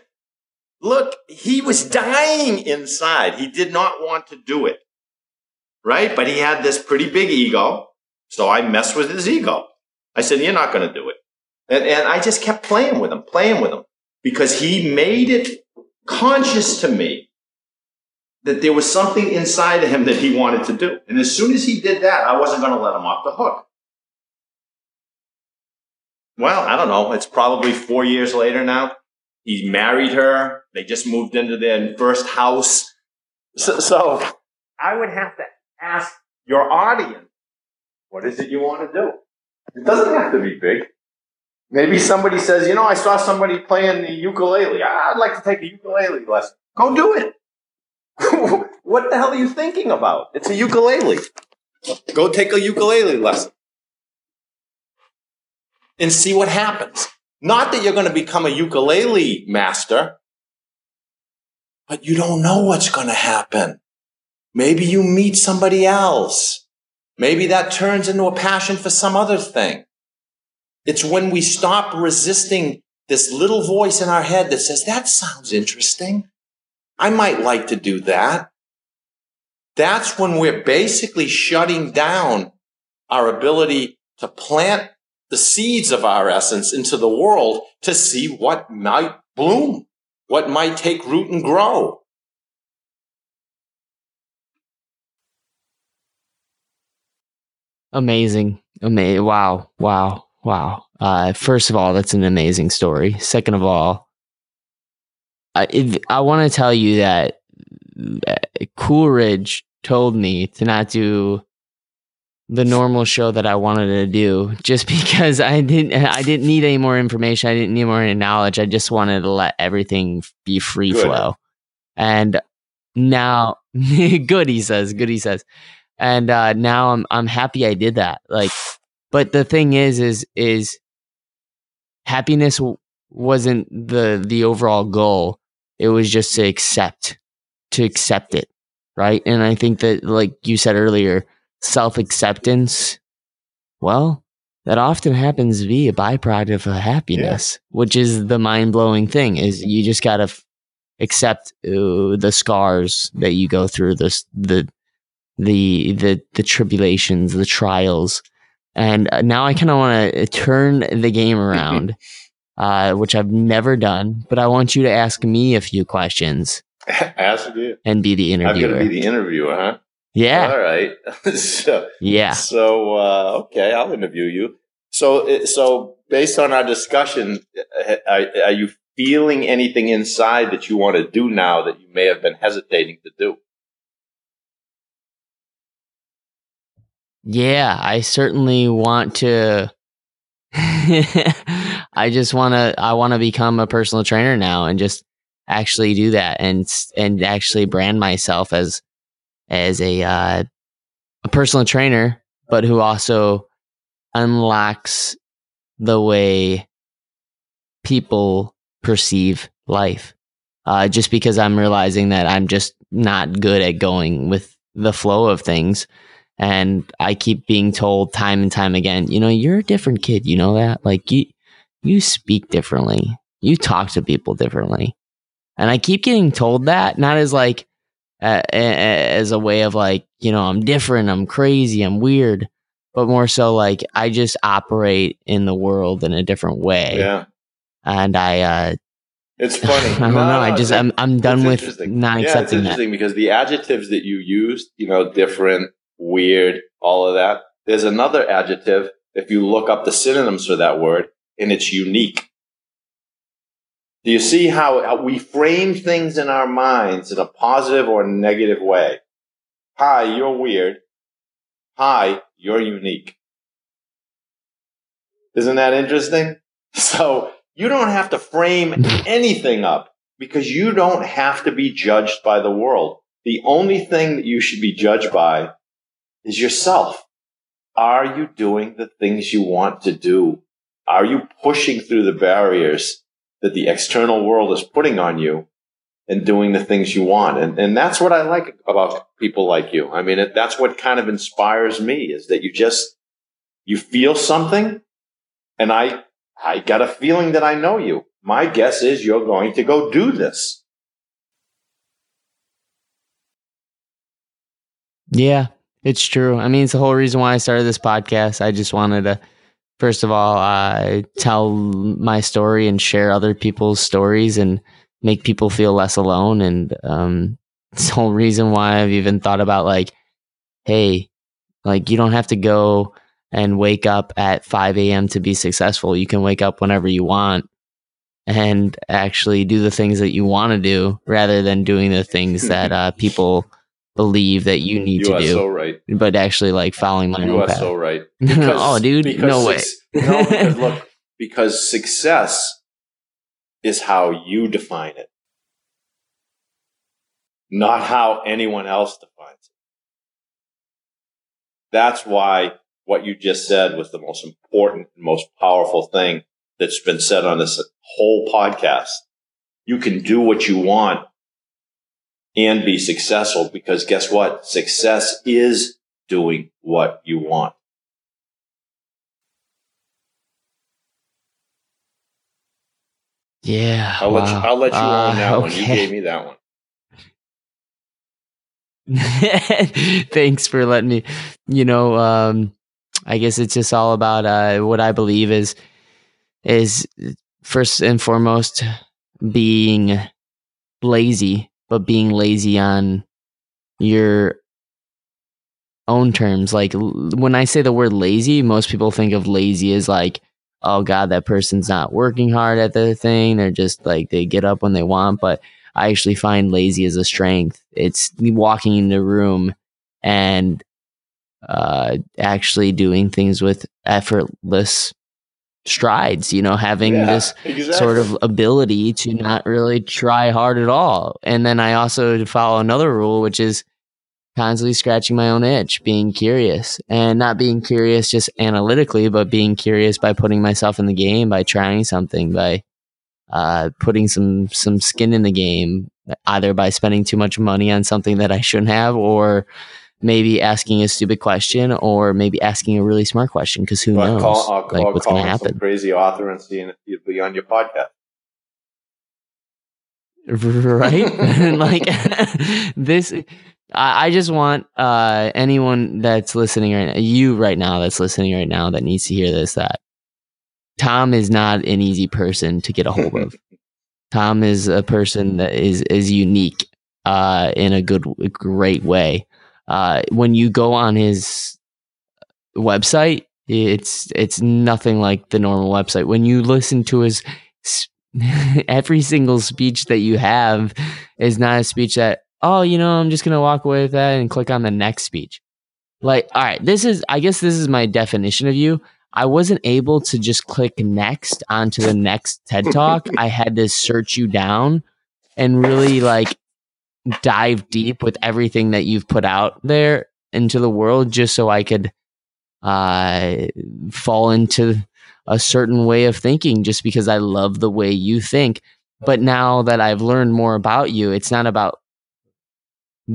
Look, he was dying inside. He did not want to do it. Right? But he had this pretty big ego. So I messed with his ego. I said, You're not going to do it. And, and I just kept playing with him, playing with him because he made it conscious to me that there was something inside of him that he wanted to do. And as soon as he did that, I wasn't going to let him off the hook. Well, I don't know. It's probably four years later now. He married her. They just moved into their first house. So, so I would have to ask your audience, what is it you want to do? It doesn't have to be big. Maybe somebody says, you know, I saw somebody playing the ukulele. Ah, I'd like to take a ukulele lesson. Go do it. <laughs> what the hell are you thinking about? It's a ukulele. Go take a ukulele lesson and see what happens. Not that you're going to become a ukulele master, but you don't know what's going to happen. Maybe you meet somebody else. Maybe that turns into a passion for some other thing. It's when we stop resisting this little voice in our head that says, that sounds interesting. I might like to do that. That's when we're basically shutting down our ability to plant the seeds of our essence into the world to see what might bloom, what might take root and grow. Amazing. Amazing. Wow. Wow. Wow. Uh, first of all, that's an amazing story. Second of all, I, I want to tell you that uh, Coleridge told me to not do the normal show that I wanted to do just <laughs> because I didn't I didn't need any more information. I didn't need more knowledge. I just wanted to let everything be free Good. flow. And now <laughs> good he says, good he says. And uh now I'm I'm happy I did that. Like but the thing is is is happiness w- wasn't the the overall goal. It was just to accept to accept it, right? And I think that like you said earlier, self acceptance, well, that often happens via byproduct of happiness, which is the mind blowing thing. Is you just gotta f- accept uh, the scars that you go through, the the the the the tribulations, the trials, and uh, now I kind of want to turn the game around, <laughs> uh, which I've never done. But I want you to ask me a few questions <laughs> Ask you. and be the interviewer. I'm to be the interviewer, huh? Yeah, All right. <laughs> so, yeah. So uh, okay, I'll interview you. So uh, so based on our discussion, uh, are, are you feeling anything inside that you want to do now that you may have been hesitating to do? Yeah, I certainly want to. <laughs> I just want to. I want to become a personal trainer now and just actually do that and and actually brand myself as as a uh, a personal trainer, but who also unlocks the way people perceive life. Uh, just because I'm realizing that I'm just not good at going with the flow of things. And I keep being told time and time again, you know, you're a different kid. You know that? Like you, you speak differently. You talk to people differently. And I keep getting told that, not as like, as a way of like, you know, I'm different, I'm crazy, I'm weird, but more so like I just operate in the world in a different way. Yeah, And I, uh, it's <laughs> funny. I don't no, know. I just, I'm, I'm done with interesting. not yeah, it's accepting that. because the adjectives that you used, you know, different, weird, all of that. There's another adjective if you look up the synonyms for that word, and it's unique. Do you see how, how we frame things in our minds in a positive or negative way? Hi, you're weird. Hi, you're unique. Isn't that interesting? <laughs> So you don't have to frame <laughs> anything up because you don't have to be judged by the world. The only thing that you should be judged by is yourself. Are you doing the things you want to do? Are you pushing through the barriers that the external world is putting on you and doing the things you want? And, and that's what I like about people like you. I mean, it, that's what kind of inspires me is that you just, you feel something and I, I got a feeling that I know you. My guess is you're going to go do this. Yeah, it's true. I mean, it's the whole reason why I started this podcast. I just wanted to, first of all, I tell my story and share other people's stories and make people feel less alone. And um, <laughs> it's the whole reason why I've even thought about like, hey, like you don't have to go and wake up at 5 a.m. to be successful. You can wake up whenever you want and actually do the things that you want to do rather than doing the things that uh, people believe that you need You to are do so right. but actually like following my You own path. so right. <laughs> oh, dude, no way. no, <laughs> because look, because success is how you define it, not how anyone else defines it. That's why what you just said was the most important and most powerful thing that's been said on this whole podcast. You can do what you want and be successful because guess what? Success is doing what you want. Yeah. I'll let you, wow. I'll let you Uh, own that one. You gave me that one. <laughs> Thanks for letting me. You know, um, I guess it's just all about uh, what I believe is is first and foremost being lazy, but being lazy on your own terms. Like when I say the word lazy, most people think of lazy as like, oh God, that person's not working hard at the thing. They're just like, they get up when they want. But I actually find lazy as a strength. It's walking in the room and uh, actually doing things with effortless strides, you know, having yeah, this exactly. sort of ability to not really try hard at all. And then I also follow another rule, which is constantly scratching my own itch, being curious and not being curious just analytically, but being curious by putting myself in the game, by trying something, by uh, putting some, some skin in the game, either by spending too much money on something that I shouldn't have or maybe asking a stupid question or maybe asking a really smart question because who knows call, I'll, like I'll what's going to happen. crazy author and seeing if you'd be on your podcast. <laughs> Right? <laughs> <laughs> like this I, just want uh, anyone that's listening right now, you right now that's listening right now that needs to hear this that Tom is not an easy person to get a hold of. Tom is a person that is is unique uh, in a good, great way uh, when you go on his website, it's it's nothing like the normal website. When you listen to his <laughs> every single speech that you have is not a speech that oh you know I'm just gonna walk away with that and click on the next speech. Like all right, this is I guess this is my definition of you. I wasn't able to just click next onto the next TED talk. <laughs> I had to search you down and really like dive deep with everything that you've put out there into the world just so I could uh, fall into a certain way of thinking just because I love the way you think. But now that I've learned more about you, it's not about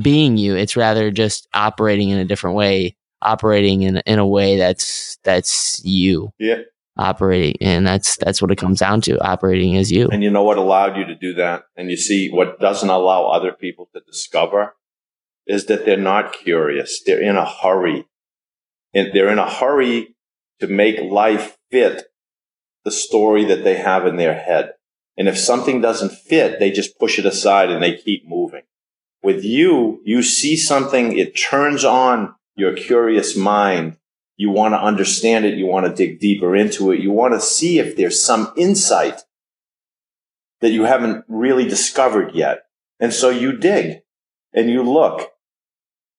being you. It's rather just operating in a different way, operating in in a way that's that's you. Yeah operating and that's that's what it comes down to. Operating as you. And you know what allowed you to do that? And you see what doesn't allow other people to discover is that they're not curious. They're in a hurry. And they're in a hurry to make life fit the story that they have in their head. And if something doesn't fit they just push it aside and they keep moving. With you you see something it turns on your curious mind you want to understand it. You want to dig deeper into it. You want to see if there's some insight that you haven't really discovered yet. And so you dig and you look.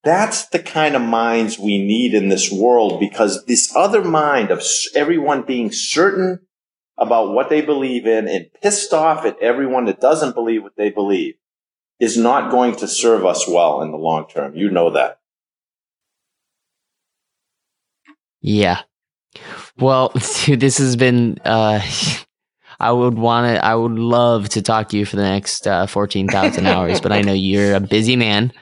That's the kind of minds we need in this world because this other mind of everyone being certain about what they believe in and pissed off at everyone that doesn't believe what they believe is not going to serve us well in the long term. You know that. Yeah. Well, <laughs> dude, this has been. Uh, <laughs> I would want to. I would love to talk to you for the next uh, fourteen thousand hours, but I know <laughs> you're a busy man,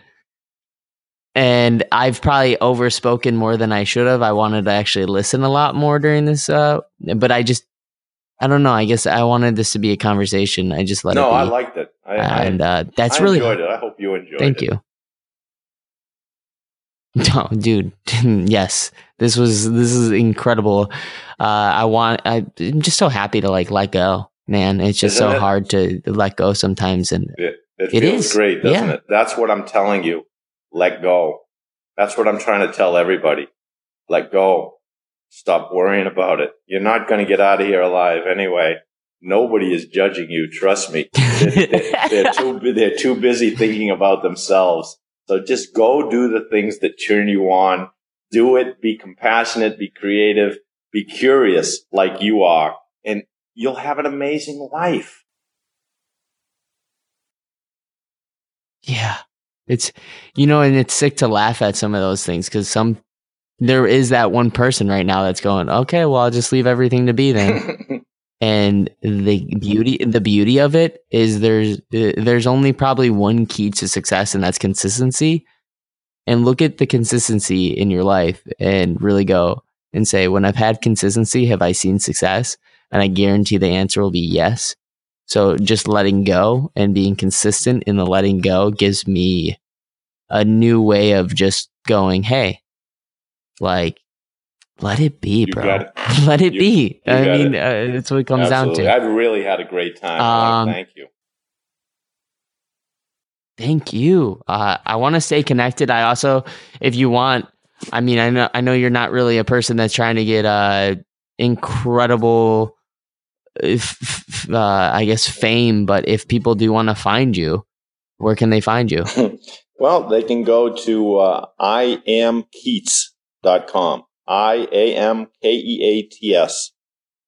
and I've probably overspoken more than I should have. I wanted to actually listen a lot more during this, uh, but I just. I don't know. I guess I wanted this to be a conversation. I just let no, it. No, I liked it, I, and uh, that's I really. Enjoyed it. I hope you enjoyed Thank it. Thank you. <laughs> No, dude. <laughs> yes, this was this is incredible. Uh, I want. I, am just so happy to like let go, man. It's just Isn't so it? hard to let go sometimes, and it, it feels is. great, doesn't yeah. it? That's what I'm telling you. Let go. That's what I'm trying to tell everybody. Let go. Stop worrying about it. You're not going to get out of here alive anyway. Nobody is judging you. Trust me. <laughs> They're, they're, they're too. They're too busy thinking about themselves so just go do the things that turn you on. Do it. Be compassionate. Be creative. Be curious like you are and you'll have an amazing life. Yeah. It's, you know, and it's sick to laugh at some of those things because some, there is that one person right now that's going, okay, well, I'll just leave everything to be then. <laughs> and the beauty the beauty of it is there's uh, there's only probably one key to success and that's consistency. And look at the consistency in your life and really go and say when i've had consistency have i seen success? And i guarantee the answer will be yes. So just letting go and being consistent in the letting go gives me a new way of just going hey like let it be, bro. It. <laughs> Let it you, be. You I mean, it. uh, that's what it comes Absolutely. down to. I've really had a great time. Um, thank you. Thank you. Uh, I want to stay connected. I also, if you want, I mean, I know, I know you're not really a person that's trying to get uh, incredible, uh, I guess, fame. But if people do want to find you, where can they find you? <laughs> well, they can go to uh, iamkeats.com. I A M K E A T S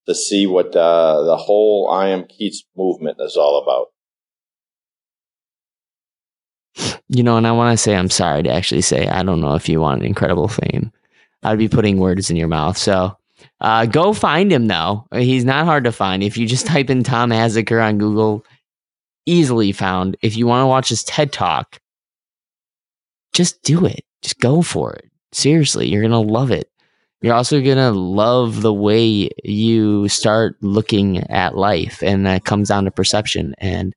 to see what uh, the whole I Am Keats movement is all about. You know, and I want to say I'm sorry to actually say I don't know if you want incredible fame. I'd be putting words in your mouth. So uh, go find him though. He's not hard to find. If you just type in Tom Asacker on Google, easily found. If you want to watch his TED Talk, just do it. Just go for it. Seriously, you're gonna love it. You're also gonna love the way you start looking at life, and that comes down to perception and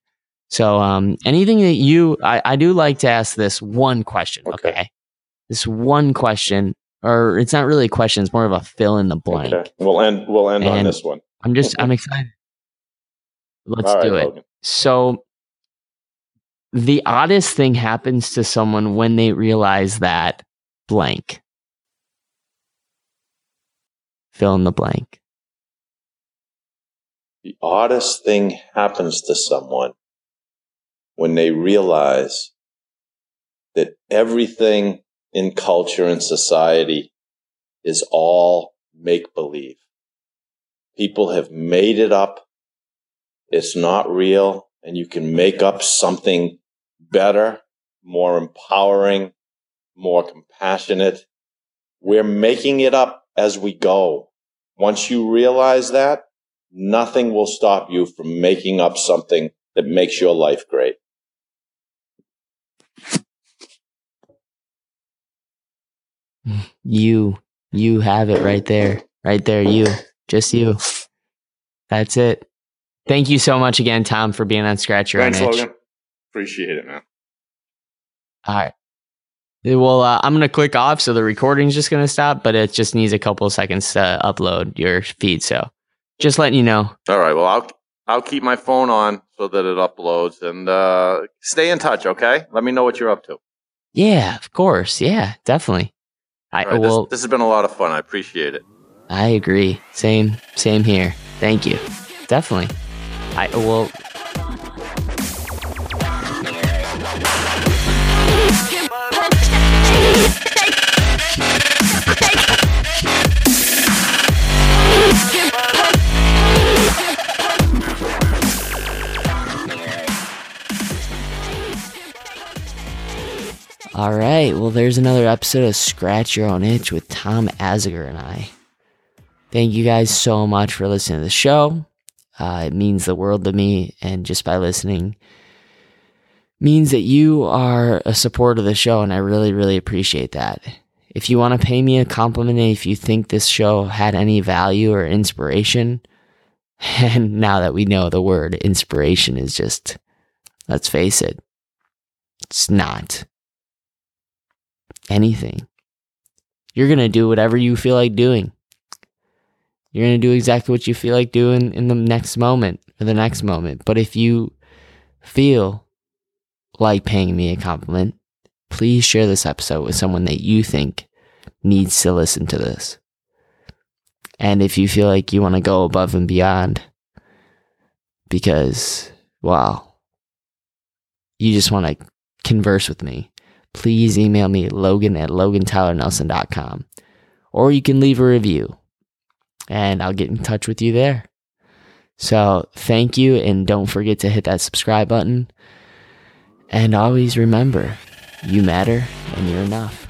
so, um, anything that you, I, I do like to ask this one question. Okay. okay. This one question, or it's not really a question. It's more of a fill in the blank. Okay. We'll end, we'll end and on this one. I'm just, I'm <laughs> excited. Let's do it. Logan. So, the oddest thing happens to someone when they realize that blank. Fill in the blank. The oddest thing happens to someone when they realize that everything in culture and society is all make believe. People have made it up. It's not real. And you can make up something better, more empowering, more compassionate. We're making it up as we go. Once you realize that, nothing will stop you from making up something that makes your life great. You, you have it right there, right there. You, just you. That's it. Thank you so much again, Tom, for being on Scratch Your Thanks, Own Itch. Logan. Appreciate it, man. All right. Well, uh, I'm going to click off, so the recording's just going to stop, but it just needs a couple of seconds to upload your feed. So, just letting you know. All right. Well, I'll I'll keep my phone on so that it uploads, and uh, stay in touch. Okay. Let me know what you're up to. Yeah, of course. Yeah, definitely. I right, well, this, this has been a lot of fun. I appreciate it. I agree. Same, same here. Thank you. Definitely. I will. All right. Well, there's another episode of Scratch Your Own Itch with Tom Asacker and I. Thank you guys so much for listening to the show. Uh, it means the world to me. And just by listening, means that you are a supporter of the show. And I really, really appreciate that. If you want to pay me a compliment, if you think this show had any value or inspiration, <laughs> and now that we know the word inspiration is just, let's face it, it's not anything. You're going to do whatever you feel like doing. You're going to do exactly what you feel like doing in the next moment or the next moment. But if you feel like paying me a compliment, please share this episode with someone that you think needs to listen to this. And if you feel like you want to go above and beyond, because, well, you just want to converse with me, please email me logan at logantylernelson.com or you can leave a review and I'll get in touch with you there. So thank you and don't forget to hit that subscribe button. And always remember, you matter and you're enough.